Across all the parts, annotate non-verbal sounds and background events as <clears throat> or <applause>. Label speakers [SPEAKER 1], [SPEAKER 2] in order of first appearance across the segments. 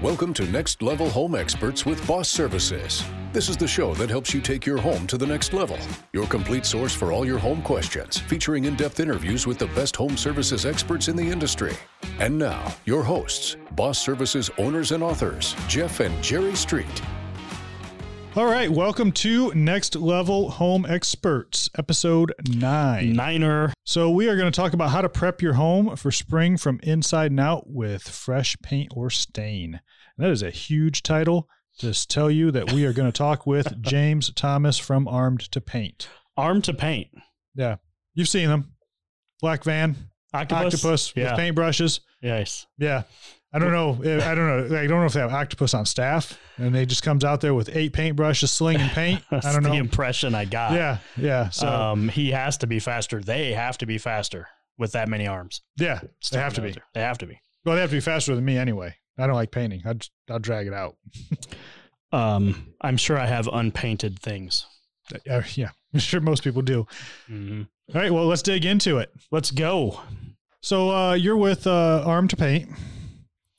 [SPEAKER 1] Welcome to Next Level Home Experts with Boss Services. This is the show that helps you take your home to the next level. Your complete source for all your home questions, featuring in depth interviews with the best home services experts in the industry. And now, your hosts, Boss Services owners and authors, Jeff and Jerry Street.
[SPEAKER 2] All right, welcome to Next Level Home Experts, episode nine.
[SPEAKER 3] Niner.
[SPEAKER 2] So, we are going to talk about how to prep your home for spring from inside and out with fresh paint or stain. And that is a huge title. Just tell you that we are going to talk with <laughs> James Thomas from Armed to Paint.
[SPEAKER 3] Armed to paint.
[SPEAKER 2] Yeah, you've seen them. Black van,
[SPEAKER 3] Octopus.
[SPEAKER 2] octopus
[SPEAKER 3] Yeah.
[SPEAKER 2] with paintbrushes.
[SPEAKER 3] Yes.
[SPEAKER 2] Yeah. I don't know. I don't know. I don't know if they have octopus on staff and they just comes out there with eight paintbrushes slinging paint. <laughs> I don't know.
[SPEAKER 3] the impression I got.
[SPEAKER 2] Yeah, yeah. So
[SPEAKER 3] um, he has to be faster. They have to be faster with that many arms.
[SPEAKER 2] yeah, they have to be.
[SPEAKER 3] They have to be.
[SPEAKER 2] Well, they have to be faster than me anyway. I don't like painting. I'd, I'll drag it out.
[SPEAKER 3] Um, I'm sure I have unpainted things.
[SPEAKER 2] Uh, yeah, <laughs> I'm sure most people do.
[SPEAKER 3] Mhm.
[SPEAKER 2] All right, well, let's dig into it.
[SPEAKER 3] Let's go.
[SPEAKER 2] So uh, you're with uh, Armed to Paint.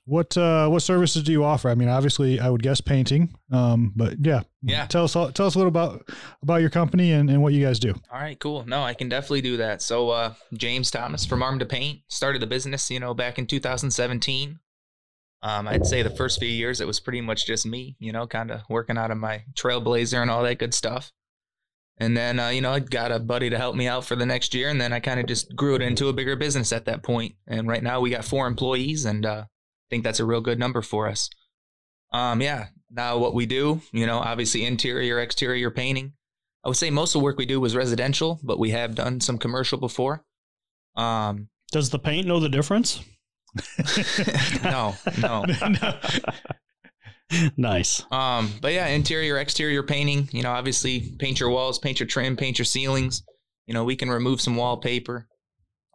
[SPEAKER 2] What uh, what services do you offer? I mean, obviously, I would guess painting. Um, but yeah,
[SPEAKER 4] Yeah.
[SPEAKER 2] Tell us tell us a little about about your company and, and what you guys do.
[SPEAKER 4] All right, cool. No, I can definitely do that. So, uh, James Thomas from Armed to Paint started the business, you know, back in 2017. Um, I'd say the first few years it was pretty much just me, you know, kind of working out of my Trailblazer and all that good stuff. And then, uh, you know, I got a buddy to help me out for the next year, and then I kind of just grew it into a bigger business at that point. And right now we got four employees, and uh, think that's a real good number for us. Um, yeah. Now what we do, you know, obviously interior, exterior painting. I would say most of the work we do was residential, but we have done some commercial before. Um,
[SPEAKER 3] Does the paint know the difference? <laughs>
[SPEAKER 4] no, <laughs> no.
[SPEAKER 3] nice.
[SPEAKER 4] Um, but yeah, interior, exterior painting. You know, obviously paint your walls, paint your trim, paint your ceilings. You know, we can remove some wallpaper,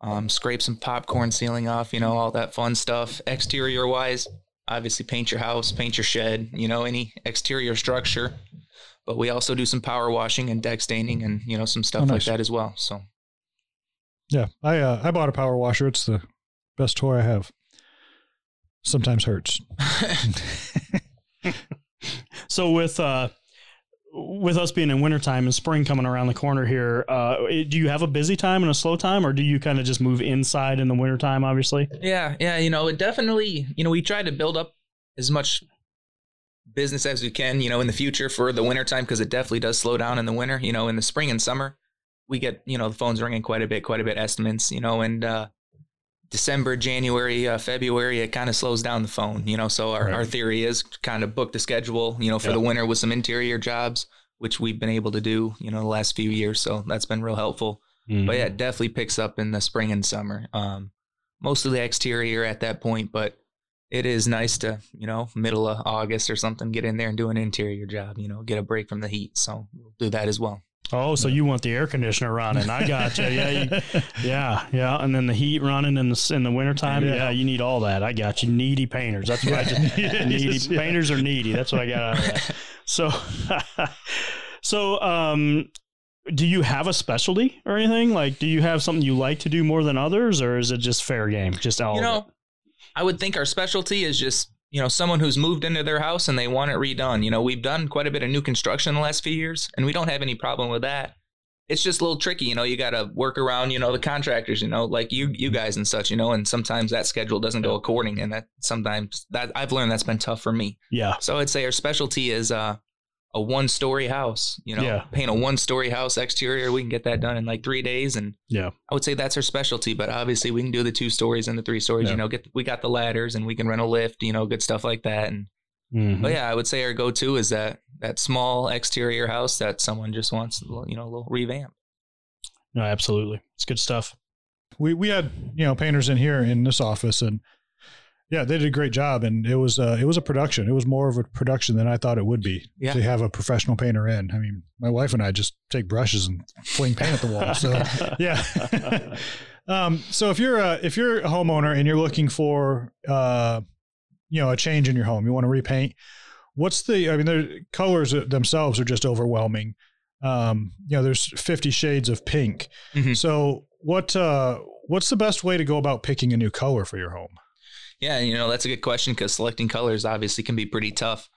[SPEAKER 4] um, scrape some popcorn ceiling off. You know, all that fun stuff. Exterior wise, obviously paint your house, paint your shed. You know, any exterior structure. But we also do some power washing and deck staining, and you know some stuff
[SPEAKER 2] Oh,
[SPEAKER 4] like that as well. So
[SPEAKER 2] Yeah, I uh, I bought a power washer. It's the best toy I have. Sometimes hurts. <laughs> <laughs>
[SPEAKER 3] So with uh, with us being in wintertime and spring coming around the corner here, uh, do you have a busy time and a slow time, or do you kind of just move inside in the wintertime, obviously?
[SPEAKER 4] Yeah, yeah, you know, it definitely, you know, we try to build up as much business as we can, you know, in the future for the wintertime because it definitely does slow down in the winter, you know, in the spring and summer. We get, you know, the phones ringing quite a bit, quite a bit estimates, you know, and uh December, January, uh, February, it kind of slows down the phone, you know. So our,
[SPEAKER 3] Right.
[SPEAKER 4] our theory is kind of book the schedule, you know, for
[SPEAKER 3] Yeah.
[SPEAKER 4] the winter with some interior jobs, which we've been able to do, you know, the last few years. So that's been real helpful.
[SPEAKER 3] Mm-hmm.
[SPEAKER 4] But yeah, it definitely picks up in the spring and summer. Um, mostly the exterior at that point, but it is nice to, you know, middle of August or something, get in there and do an interior job, you know, get a break from the heat. So we'll do that as well.
[SPEAKER 3] Oh, so you want the air conditioner running? I got you. Yeah, you, <laughs> yeah, yeah. And then the heat running in the in the wintertime.
[SPEAKER 2] Yeah.
[SPEAKER 3] Yeah. you need all that. I got you. Needy painters. That's what I just <laughs> needy
[SPEAKER 2] Yeah.
[SPEAKER 3] painters are needy. That's what I got out of that. <laughs> So, so um, do you have a specialty or anything? Like, do you have something you like to do more than others, or is it just fair game? Just all
[SPEAKER 4] you
[SPEAKER 3] of
[SPEAKER 4] know,
[SPEAKER 3] it?
[SPEAKER 4] I would think our specialty is just, you know, someone who's moved into their house and they want it redone. You know, we've done quite a bit of new construction in the last few years, and we don't have any problem with that. It's just a little tricky, you know. You got to work around, you know, the contractors, you know, like you, you guys and such, you know. And sometimes that schedule doesn't go according, and that sometimes that I've learned that's been tough for me.
[SPEAKER 3] Yeah.
[SPEAKER 4] So I'd say our specialty is uh, a one-story house. You know,
[SPEAKER 3] Yeah.
[SPEAKER 4] paint a one-story house exterior. We can get that done in like three days, and
[SPEAKER 3] Yeah.
[SPEAKER 4] I would say that's our specialty. But obviously, we can do the two stories and the three stories.
[SPEAKER 2] Yeah.
[SPEAKER 4] You know, get we got the ladders, and we can rent a lift. You know, good stuff like that. And
[SPEAKER 3] Mhm.
[SPEAKER 4] but yeah, I would say our go-to is that that small exterior house that someone just wants, you know, a little revamp.
[SPEAKER 3] No, absolutely. It's good stuff.
[SPEAKER 2] we we had you know painters in here in this office and yeah they did a great job and it was uh, it was a production. It was more of a production than i thought it would be
[SPEAKER 4] Yeah.
[SPEAKER 2] to have a professional painter in. I mean my wife and i just take brushes and fling paint at the wall so <laughs> yeah. <laughs> Um so if you're a if you're a homeowner and you're looking for uh you know a change in your home you want to repaint what's the i mean the colors themselves are just overwhelming. Um you know there's 50 shades of pink.
[SPEAKER 4] Mhm.
[SPEAKER 2] so what uh what's the best way to go about picking a new color for your home
[SPEAKER 4] Yeah, you know, that's a good question because selecting colors obviously can be pretty tough.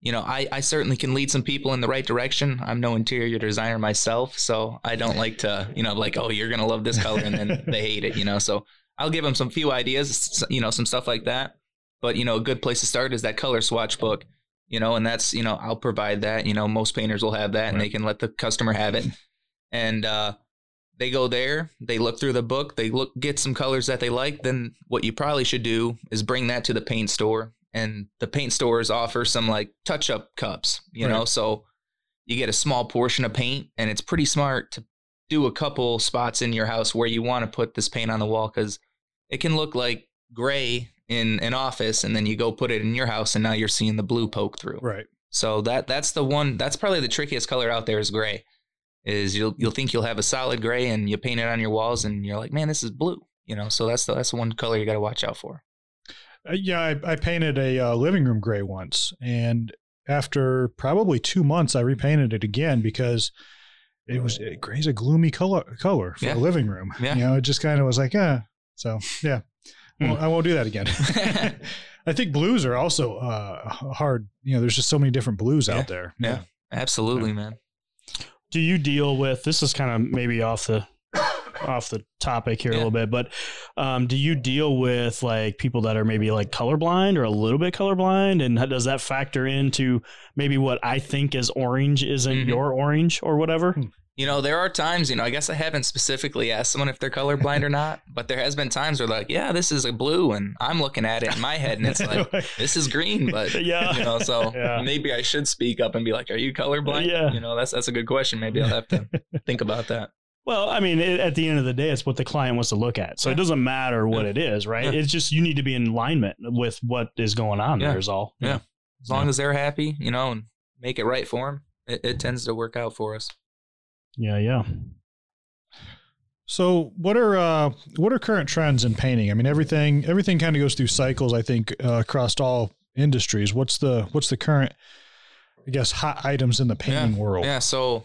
[SPEAKER 4] You know, I, I certainly can lead some people in the right direction. I'm no interior designer myself, so I don't like to, you know, like, oh, you're going to love this color and then they hate it, you know. So I'll give them some few ideas, you know, some stuff like that. But, you know, a good place to start is that color swatch book, you know, and that's, you know, I'll provide that. You know, most painters will have that and they can let the customer have it. And, uh, they go there, they look through the book, they look get some colors that they like. Then what you probably should do is bring that to the paint store, and the paint stores offer some like touch up cups, you
[SPEAKER 2] Right.
[SPEAKER 4] know, so you get a small portion of paint, and it's pretty smart to do a couple spots in your house where you want to put this paint on the wall because it can look like gray in an office, and then you go put it in your house, and now you're seeing the blue poke through.
[SPEAKER 2] Right.
[SPEAKER 4] So that that's the one. That's probably the trickiest color out there is gray. Is you'll you'll think you'll have a solid gray and you paint it on your walls and you're like, man, this is blue. You know, so that's the that's the one color you got to watch out for.
[SPEAKER 2] Uh, yeah, I, I painted a uh, living room gray once, and after probably two months, I repainted it again because it was it, gray's a gloomy color color for
[SPEAKER 4] Yeah.
[SPEAKER 2] a living room.
[SPEAKER 4] Yeah.
[SPEAKER 2] You know, it just kind of was like, yeah. So yeah,
[SPEAKER 3] Hmm.
[SPEAKER 2] Well, I won't do that again. <laughs> <laughs> I think blues are also uh, hard. You know, there's just so many different blues
[SPEAKER 4] Yeah.
[SPEAKER 2] out there.
[SPEAKER 4] Yeah. Absolutely, man.
[SPEAKER 3] Do you deal with this is kind of maybe off the off the topic here a little bit but um, do you deal with like people that are maybe like colorblind or a little bit colorblind? And how does that factor into maybe what i think is orange isn't
[SPEAKER 4] Mhm.
[SPEAKER 3] your orange or whatever
[SPEAKER 4] You know, there are times, you know, I guess I haven't specifically asked someone if they're colorblind or not, <laughs> but there has been times where like, yeah, this is a blue, and I'm looking at it in my head, and it's like, <laughs> this is green, but <laughs>
[SPEAKER 3] Yeah.
[SPEAKER 4] you know, so
[SPEAKER 3] Yeah.
[SPEAKER 4] maybe I should speak up and be like, are you colorblind?
[SPEAKER 3] Yeah.
[SPEAKER 4] You know, that's that's a good question. Maybe I'll have to think about that.
[SPEAKER 3] well i mean it, at the end of the day it's what the client wants to look at so it doesn't matter what
[SPEAKER 4] Yeah.
[SPEAKER 3] it is right
[SPEAKER 4] Yeah.
[SPEAKER 3] it's just you need to be in alignment with what is going on
[SPEAKER 4] Yeah.
[SPEAKER 3] there is all
[SPEAKER 4] Yeah. As long as they're happy, you know, and make it right for them, it, it tends to work out for us.
[SPEAKER 3] Yeah yeah
[SPEAKER 2] So what are uh, what are current trends in painting? I mean, everything everything kind of goes through cycles. I think uh, across all industries. What's the what's the current, I guess, hot items in the painting world?
[SPEAKER 4] Yeah. So,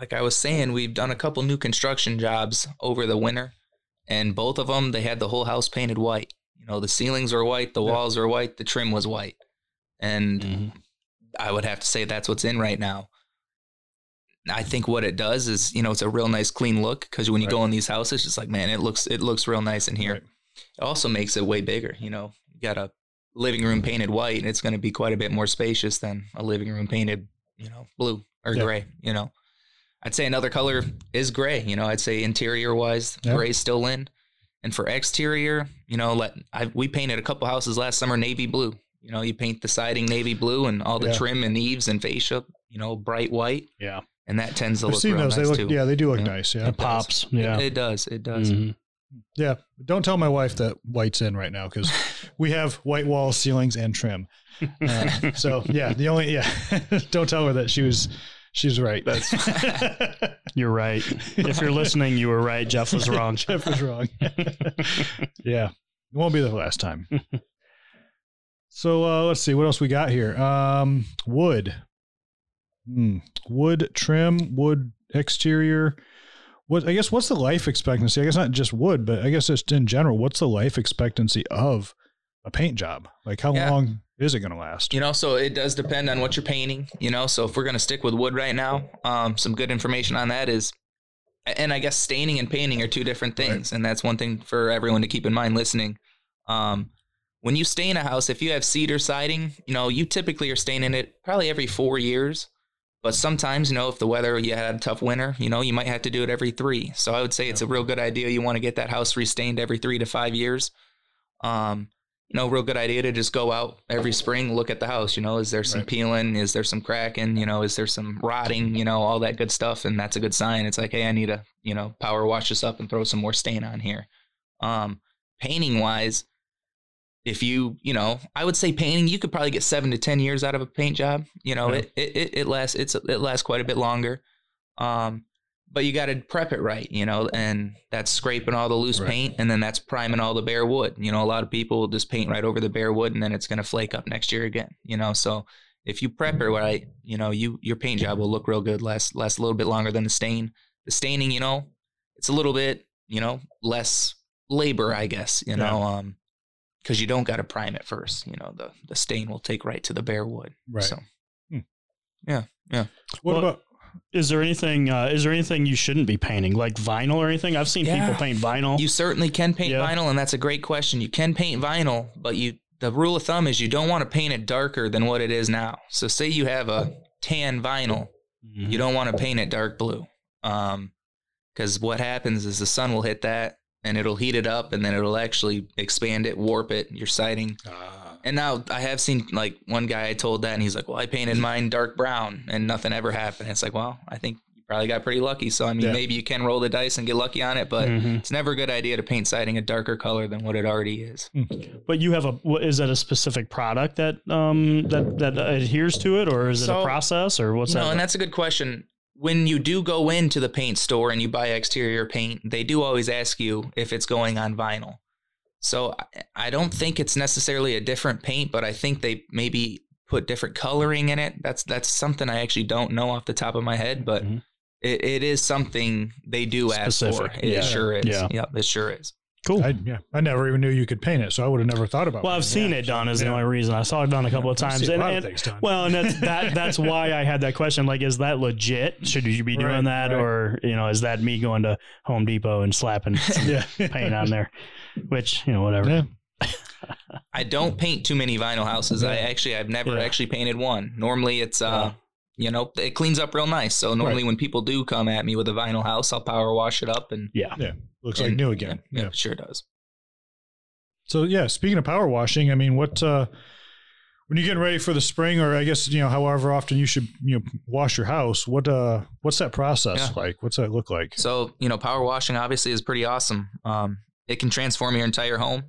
[SPEAKER 4] like I was saying, we've done a couple new construction jobs over the winter, and both of them they had the whole house painted white. You know, the ceilings were white, the
[SPEAKER 2] Yeah.
[SPEAKER 4] walls were white, the trim was white, and
[SPEAKER 3] Mhm.
[SPEAKER 4] I would have to say that's what's in right now. I think what it does is, you know, it's a real nice clean look because when you go in these houses, it's like, man, it looks it looks real nice in here.
[SPEAKER 2] Right.
[SPEAKER 4] It also makes it way bigger. You know, you got a living room painted white, and it's going to be quite a bit more spacious than a living room painted, you know, blue or
[SPEAKER 2] Yeah.
[SPEAKER 4] gray. You know, I'd say another color is gray. You know, I'd say interior wise,
[SPEAKER 2] Yeah.
[SPEAKER 4] gray's still in. And for exterior, you know, let I, we painted a couple houses last summer navy blue. You know, you paint the siding navy blue and all the
[SPEAKER 2] Yeah.
[SPEAKER 4] trim and eaves and fascia, you know, bright white,
[SPEAKER 3] yeah
[SPEAKER 4] and that tends to
[SPEAKER 2] I've
[SPEAKER 4] look
[SPEAKER 2] seen
[SPEAKER 4] real
[SPEAKER 2] those.
[SPEAKER 4] nice
[SPEAKER 2] they look,
[SPEAKER 4] too.
[SPEAKER 2] yeah, they do look
[SPEAKER 4] Yeah.
[SPEAKER 2] nice. Yeah,
[SPEAKER 3] it pops yeah
[SPEAKER 4] It, it does. It does.
[SPEAKER 3] Mhm.
[SPEAKER 2] yeah. Don't tell my wife that white's in right now because <laughs> we have white walls, ceilings, and trim. Uh, <laughs> so yeah, the only yeah. <laughs> don't tell her that she was she's right. That's
[SPEAKER 3] You're right. If you're listening, you were right. Jeff was wrong.
[SPEAKER 2] Jeff was wrong. yeah, it won't be the last time. so uh, let's see what else we got here. Um, wood, Hmm. wood trim, wood exterior. What I guess what's the life expectancy? I guess not just wood, but I guess just in general. What's the life expectancy of a paint job? Like how
[SPEAKER 4] Yeah.
[SPEAKER 2] long is it going to last?
[SPEAKER 4] You know, so it does depend on what you're painting. You know, so if we're gonna stick with wood right now, um, some good information on that is, and I guess staining and painting are two different things, and that's one thing for everyone to keep in mind listening. Um, when you stain a house, if you have cedar siding, you know, you typically are staining it probably every four years. But sometimes, you know, if the weather you had a tough winter, you know, you might have to do it every three. So I would say it's a real good idea. You want to get that house restained every three to five years. Um, you know, real good idea to just go out every spring, look at the house. You know, is there some
[SPEAKER 2] Right.
[SPEAKER 4] peeling? Is there some cracking? You know, is there some rotting? You know, all that good stuff, and that's a good sign. It's like, hey, I need to, you know, power wash this up and throw some more stain on here. Um, painting wise, if you, you know, I would say painting, you could probably get seven to ten years out of a paint job. You know,
[SPEAKER 2] Yeah.
[SPEAKER 4] it, it it lasts it's it lasts quite a bit longer. Um, but you got to prep it right, you know, and that's scraping all the loose
[SPEAKER 2] Right.
[SPEAKER 4] paint, and then that's priming all the bare wood. You know, a lot of people just paint right over the bare wood, and then it's going to flake up next year again. You know, so if you prep it right, you know, you your paint job will look real good, last last a little bit longer than the stain. The staining, you know, it's a little bit, you know, less labor, I guess. You know, um, because you don't got to prime it first. You know, the the stain will take right to the bare wood.
[SPEAKER 2] Right.
[SPEAKER 4] So hmm. yeah, yeah.
[SPEAKER 2] What
[SPEAKER 3] Well,
[SPEAKER 2] about
[SPEAKER 3] Is there anything? Uh, is there anything you shouldn't be painting, like vinyl or anything? I've seen
[SPEAKER 4] Yeah.
[SPEAKER 3] people paint vinyl.
[SPEAKER 4] you certainly can paint
[SPEAKER 3] Yeah.
[SPEAKER 4] vinyl, and that's a great question. You can paint vinyl, but you the rule of thumb is you don't want to paint it darker than what it is now. So say you have a tan vinyl,
[SPEAKER 3] Mhm.
[SPEAKER 4] you don't want to paint it dark blue. Um, because what happens is the sun will hit that and it'll heat it up and then it'll actually expand it, warp it, your siding. And now I have seen like one guy I told that and he's like, Well, I painted mine dark brown and nothing ever happened. It's like, well, I think you probably got pretty lucky. So I mean
[SPEAKER 2] Yeah.
[SPEAKER 4] maybe you can roll the dice and get lucky on it, but
[SPEAKER 3] Mhm.
[SPEAKER 4] it's never a good idea to paint siding a darker color than what it already is.
[SPEAKER 3] But you have a. what- Is that a specific product that um that that adheres to it, or is it a process, or what's
[SPEAKER 4] no,
[SPEAKER 3] that?
[SPEAKER 4] and that's a good question. When you do go into the paint store and you buy exterior paint, they do always ask you if it's going on vinyl. So I- don't think it's necessarily a different paint, but I think they maybe put different coloring in it. That's that's something I actually don't know off the top of my head, but
[SPEAKER 3] Mhm.
[SPEAKER 4] it, it is something they do ask for. It
[SPEAKER 3] Yeah.
[SPEAKER 4] sure is.
[SPEAKER 3] Yeah.
[SPEAKER 4] Yep, it sure is.
[SPEAKER 3] Cool.
[SPEAKER 2] I, yeah, I never even knew you could paint it, so I would have never thought about. It.
[SPEAKER 3] Well, I've seen
[SPEAKER 2] it.
[SPEAKER 3] it done. Is the only reason I saw it done a couple of times.
[SPEAKER 2] seen a
[SPEAKER 3] And,
[SPEAKER 2] lot of
[SPEAKER 3] and-
[SPEAKER 2] things done.
[SPEAKER 3] well, and that's <laughs> that. That's why I had that question. Like, is that legit? Should you be doing
[SPEAKER 2] Right,
[SPEAKER 3] that,
[SPEAKER 2] right.
[SPEAKER 3] or you know, is that me going to Home Depot and slapping <laughs> some
[SPEAKER 2] yeah,
[SPEAKER 3] paint on there? Which you know, whatever.
[SPEAKER 2] Yeah. <laughs>
[SPEAKER 4] I don't paint too many vinyl houses. I actually I've never
[SPEAKER 3] Yeah.
[SPEAKER 4] actually painted one. Normally it's uh you know, it cleans up real nice. So normally when people do come at me with a vinyl house, I'll power wash it up and
[SPEAKER 3] Yeah.
[SPEAKER 2] Looks like new again.
[SPEAKER 4] Yeah,
[SPEAKER 2] Yeah.
[SPEAKER 4] it sure does.
[SPEAKER 2] So yeah, speaking of power washing, I mean, what uh, when you're getting ready for the spring, or I guess you know, however often you should you know wash your house, what uh, what's that process
[SPEAKER 4] Yeah.
[SPEAKER 2] like? What's that look like?
[SPEAKER 4] So, you know, power washing obviously is pretty awesome. Um it can transform your entire home.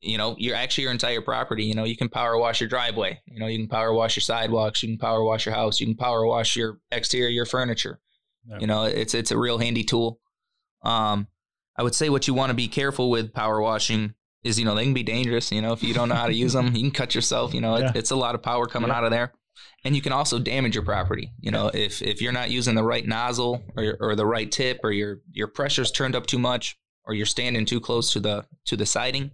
[SPEAKER 4] You know, your actually your entire property. You know, you can power wash your driveway. You know, you can power wash your sidewalks. You can power wash your house. You can power wash your exterior, your furniture.
[SPEAKER 2] Yeah.
[SPEAKER 4] You know, it's it's a real handy tool. Um, I would say what you want to be careful with power washing is, you know, they can be dangerous. You know, if you don't know how to use them, you can cut yourself. You know, it, it's a lot of power coming
[SPEAKER 2] Yeah.
[SPEAKER 4] out of there, and you can also damage your property. You know, if if you're not using the right nozzle or or the right tip, or your your pressure's turned up too much, or you're standing too close to the to the siding,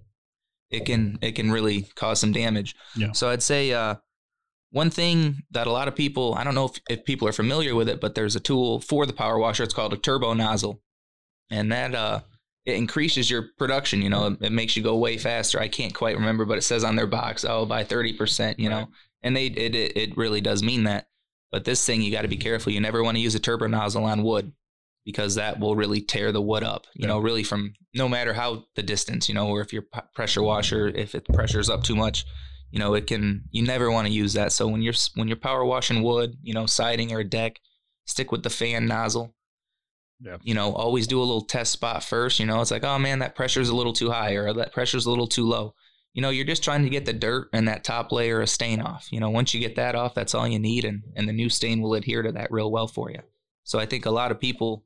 [SPEAKER 4] it can it can really cause some damage.
[SPEAKER 3] Yeah.
[SPEAKER 4] So I'd say uh, one thing that a lot of people I don't know if, if people are familiar with it, but there's a tool for the power washer. It's called a turbo nozzle, and that uh, it increases your production. You know, it, it makes you go way faster. I can't quite remember, but it says on their box, oh, by thirty percent. You know,
[SPEAKER 2] Right.
[SPEAKER 4] and they it, it it really does mean that. But this thing, you got to be careful. You never want to use a turbo nozzle on wood because that will really tear the wood up. You
[SPEAKER 2] Yeah.
[SPEAKER 4] know, really from no matter how the distance. You know, or if your pressure washer, if it pressure's up too much, you know, it can. You never want to use that. So when you're when you're power washing wood, you know, siding or a deck, stick with the fan nozzle.
[SPEAKER 2] Yeah.
[SPEAKER 4] You know, always do a little test spot first. You know, it's like, oh man, that pressure's a little too high or that pressure's a little too low. You know, you're just trying to get the dirt and that top layer of stain off. You know, once you get that off, that's all you need, and and the new stain will adhere to that real well for you. So I think a lot of people,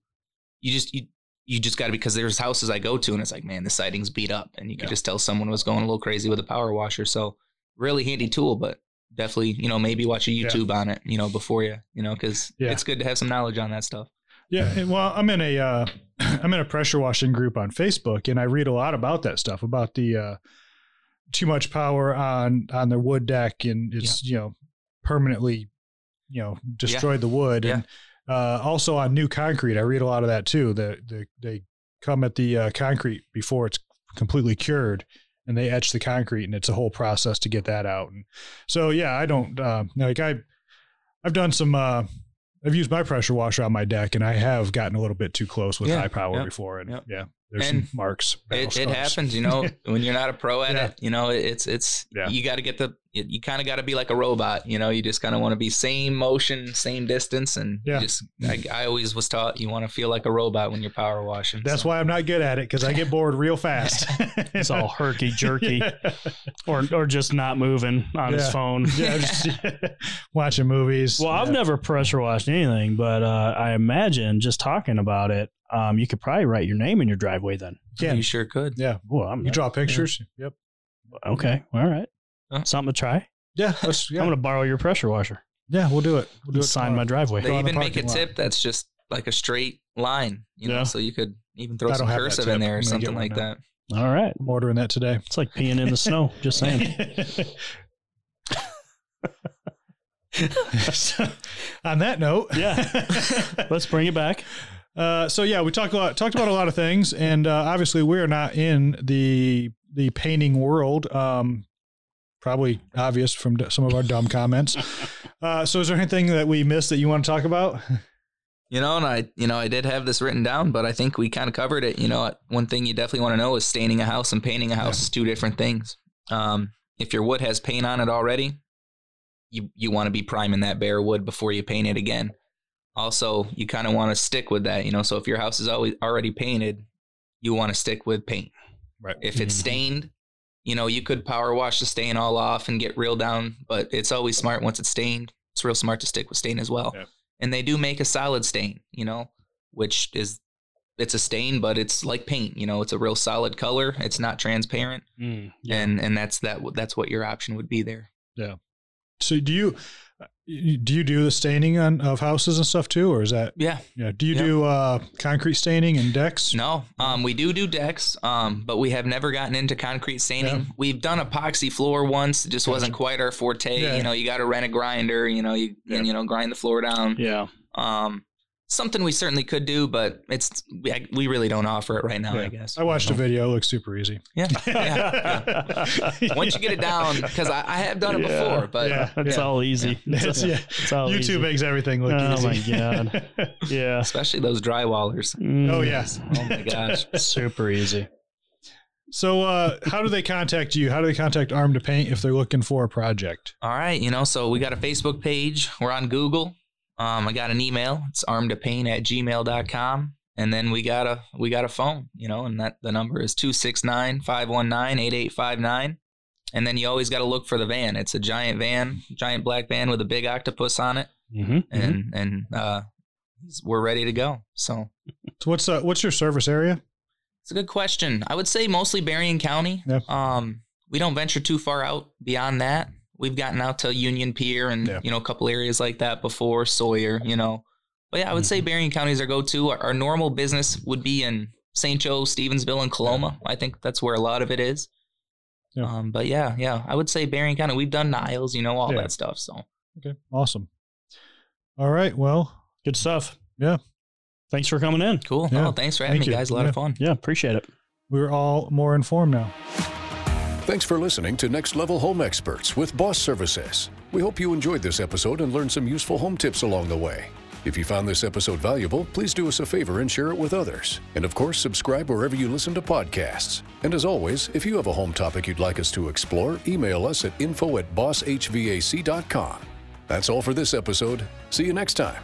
[SPEAKER 4] you just you you just got to because there's houses I go to and it's like, man, the siding's beat up, and you can
[SPEAKER 2] Yeah.
[SPEAKER 4] just tell someone was going a little crazy with a power washer. So really handy tool, but definitely you know maybe watch a
[SPEAKER 2] Yeah.
[SPEAKER 4] YouTube on it, you know, before you you know because
[SPEAKER 2] Yeah.
[SPEAKER 4] it's good to have some knowledge on that stuff.
[SPEAKER 2] Yeah, well, I'm in a uh, <clears throat> I'm in a pressure washing group on Facebook, and I read a lot about that stuff about the uh, too much power on on the wood deck, and it's you know permanently you know destroyed the wood,
[SPEAKER 4] Yeah.
[SPEAKER 2] and uh, also on new concrete. I read a lot of that too. The, the they come at the uh, concrete before it's completely cured, and they etch the concrete, and it's a whole process to get that out. And so yeah, I don't uh, like I I've done some. I've used my pressure washer on my deck, and I have gotten a little bit too close with
[SPEAKER 4] Yeah,
[SPEAKER 2] high power before, and
[SPEAKER 4] yeah.
[SPEAKER 2] yeah, there's
[SPEAKER 4] And
[SPEAKER 2] some marks.
[SPEAKER 4] It, it happens, you know, <laughs> when you're not a pro at
[SPEAKER 2] Yeah.
[SPEAKER 4] it. You know, it's it's
[SPEAKER 2] Yeah.
[SPEAKER 4] you got to get the you, you kind of got to be like a robot. You know, you just kind of want to be same motion, same distance, and you
[SPEAKER 2] Yeah.
[SPEAKER 4] just I, I always was taught you want to feel like a robot when you're power washing.
[SPEAKER 2] That's
[SPEAKER 4] so.
[SPEAKER 2] why I'm not good at it because I get bored real fast. <laughs>
[SPEAKER 3] It's all herky jerky, <laughs> or or just not moving on his phone. <laughs>
[SPEAKER 2] yeah, just watching movies.
[SPEAKER 3] Well, I've never pressure washed anything, but uh, I imagine just talking about it, um, you could probably write your name in your driveway then.
[SPEAKER 2] Yeah.
[SPEAKER 4] you sure could.
[SPEAKER 2] Yeah,
[SPEAKER 3] Well, I'm
[SPEAKER 2] you draw pictures. Yep.
[SPEAKER 3] okay. All right,
[SPEAKER 4] Huh?
[SPEAKER 3] something to try.
[SPEAKER 2] Yeah, let's, yeah,
[SPEAKER 3] I'm gonna borrow your pressure washer.
[SPEAKER 2] yeah, we'll do it. We'll do it.
[SPEAKER 3] Sign my driveway.
[SPEAKER 4] They
[SPEAKER 2] Go on the
[SPEAKER 4] even make a
[SPEAKER 2] parking lot.
[SPEAKER 4] tip that's just like a straight line, you know,
[SPEAKER 3] Yeah.
[SPEAKER 4] so you could even throw some
[SPEAKER 2] don't have that
[SPEAKER 4] cursive in there or something like
[SPEAKER 2] now.
[SPEAKER 4] that.
[SPEAKER 3] All right.
[SPEAKER 2] I'm ordering that today.
[SPEAKER 3] It's like peeing in the snow. Just saying.
[SPEAKER 2] So, <laughs> on that note,
[SPEAKER 3] Yeah. <laughs> Let's bring it back.
[SPEAKER 2] Uh, so yeah, we talked a lot, talked about a lot of things, and uh, obviously we are not in the the painting world. Um, probably obvious from d- some of our dumb comments. <laughs> Uh, so is there anything that we missed that you want to talk about?
[SPEAKER 4] You know, and I, you know, I did have this written down, but I think we kind of covered it. You know, one thing you definitely want to know is staining a house and painting a house is two different things. Um, if your wood has paint on it already, you you want to be priming that bare wood before you paint it again. Also, you kind of want to stick with that. You know, so if your house is always already painted, you want to stick with paint.
[SPEAKER 2] Right.
[SPEAKER 4] If it's
[SPEAKER 3] Mhm.
[SPEAKER 4] stained, you know, you could power wash the stain all off and get real down, but it's always smart once it's stained. It's real smart to stick with stain as well.
[SPEAKER 2] Yeah.
[SPEAKER 4] And they do make a solid stain, you know, which is it's a stain, but it's like paint. You know, it's a real solid color. It's not transparent,
[SPEAKER 3] Mm,
[SPEAKER 4] and and that's that. That's what your option would be there.
[SPEAKER 2] So do you do you do the staining on of houses and stuff too, or is that
[SPEAKER 4] Yeah.
[SPEAKER 2] yeah? Do you
[SPEAKER 4] Yeah.
[SPEAKER 2] do uh, concrete staining and decks?
[SPEAKER 4] No, um, we do do decks, um, but we have never gotten into concrete staining.
[SPEAKER 2] Yeah.
[SPEAKER 4] We've done epoxy floor once. It just wasn't quite our forte.
[SPEAKER 2] Yeah.
[SPEAKER 4] You know, you got to rent a grinder. You know, you
[SPEAKER 2] Yeah.
[SPEAKER 4] and you know grind the floor down.
[SPEAKER 3] Yeah.
[SPEAKER 4] Um, something we certainly could do, but it's we, I- we really don't offer it right now. I guess.
[SPEAKER 2] I watched a video; it looks super easy. <laughs>
[SPEAKER 4] Yeah. yeah. Once you get it down, because I, I have done it
[SPEAKER 3] Yeah.
[SPEAKER 4] before, but
[SPEAKER 2] Yeah.
[SPEAKER 3] It's all easy.
[SPEAKER 2] It's- yeah.
[SPEAKER 3] It's all
[SPEAKER 2] YouTube
[SPEAKER 3] easy.
[SPEAKER 2] makes everything look
[SPEAKER 3] Oh
[SPEAKER 2] easy.
[SPEAKER 3] my God. <laughs> Yeah.
[SPEAKER 4] especially those drywallers.
[SPEAKER 3] Mm,
[SPEAKER 2] oh yes.
[SPEAKER 4] Oh my gosh.
[SPEAKER 3] Super easy.
[SPEAKER 2] So, uh, how do they contact you? How do they contact Armed to Paint if they're looking for a project?
[SPEAKER 4] All right, you know, so we got a Facebook page. We're on Google. Um, I got an email. It's armtopaint at gmail.com. And then we got a we got a phone, you know, and that the number is 269-519-8859. And then you always got to look for the van. It's a giant van, giant black van with a big octopus on it.
[SPEAKER 3] Mm-hmm.
[SPEAKER 4] And and uh we're ready to go. So
[SPEAKER 2] So, what's uh, what's your service area?
[SPEAKER 4] It's a good question. I would say mostly Berrien County.
[SPEAKER 2] Yeah.
[SPEAKER 4] Um, we don't venture too far out beyond that. We've gotten out to Union Pier and
[SPEAKER 2] Yeah.
[SPEAKER 4] you know a couple areas like that before Sawyer. You know, but yeah, I would say
[SPEAKER 2] Mm-hmm.
[SPEAKER 4] Berrien County is our go-to. Our, our normal business would be in St. Joe, Stevensville, and Coloma. I think that's where a lot of it is.
[SPEAKER 2] Yeah.
[SPEAKER 4] Um, but yeah, yeah, I would say Berrien County. We've done Niles, you know, all
[SPEAKER 2] Yeah.
[SPEAKER 4] that stuff. So
[SPEAKER 2] Okay, awesome. All right, well,
[SPEAKER 3] Good stuff.
[SPEAKER 2] Yeah.
[SPEAKER 3] Thanks for coming in.
[SPEAKER 4] cool.
[SPEAKER 2] Yeah.
[SPEAKER 4] Oh, thanks for having
[SPEAKER 2] Thank
[SPEAKER 4] me,
[SPEAKER 2] you.
[SPEAKER 4] guys. A lot
[SPEAKER 2] Yeah.
[SPEAKER 4] of fun.
[SPEAKER 3] Yeah. Appreciate it.
[SPEAKER 2] we're all more informed now.
[SPEAKER 1] Thanks for listening to Next Level Home Experts with Boss Services. We hope you enjoyed this episode and learned some useful home tips along the way. If you found this episode valuable, please do us a favor and share it with others. And of course, subscribe wherever you listen to podcasts. And as always, if you have a home topic you'd like us to explore, email us at info at bosshvac.com. That's all for this episode. See you next time.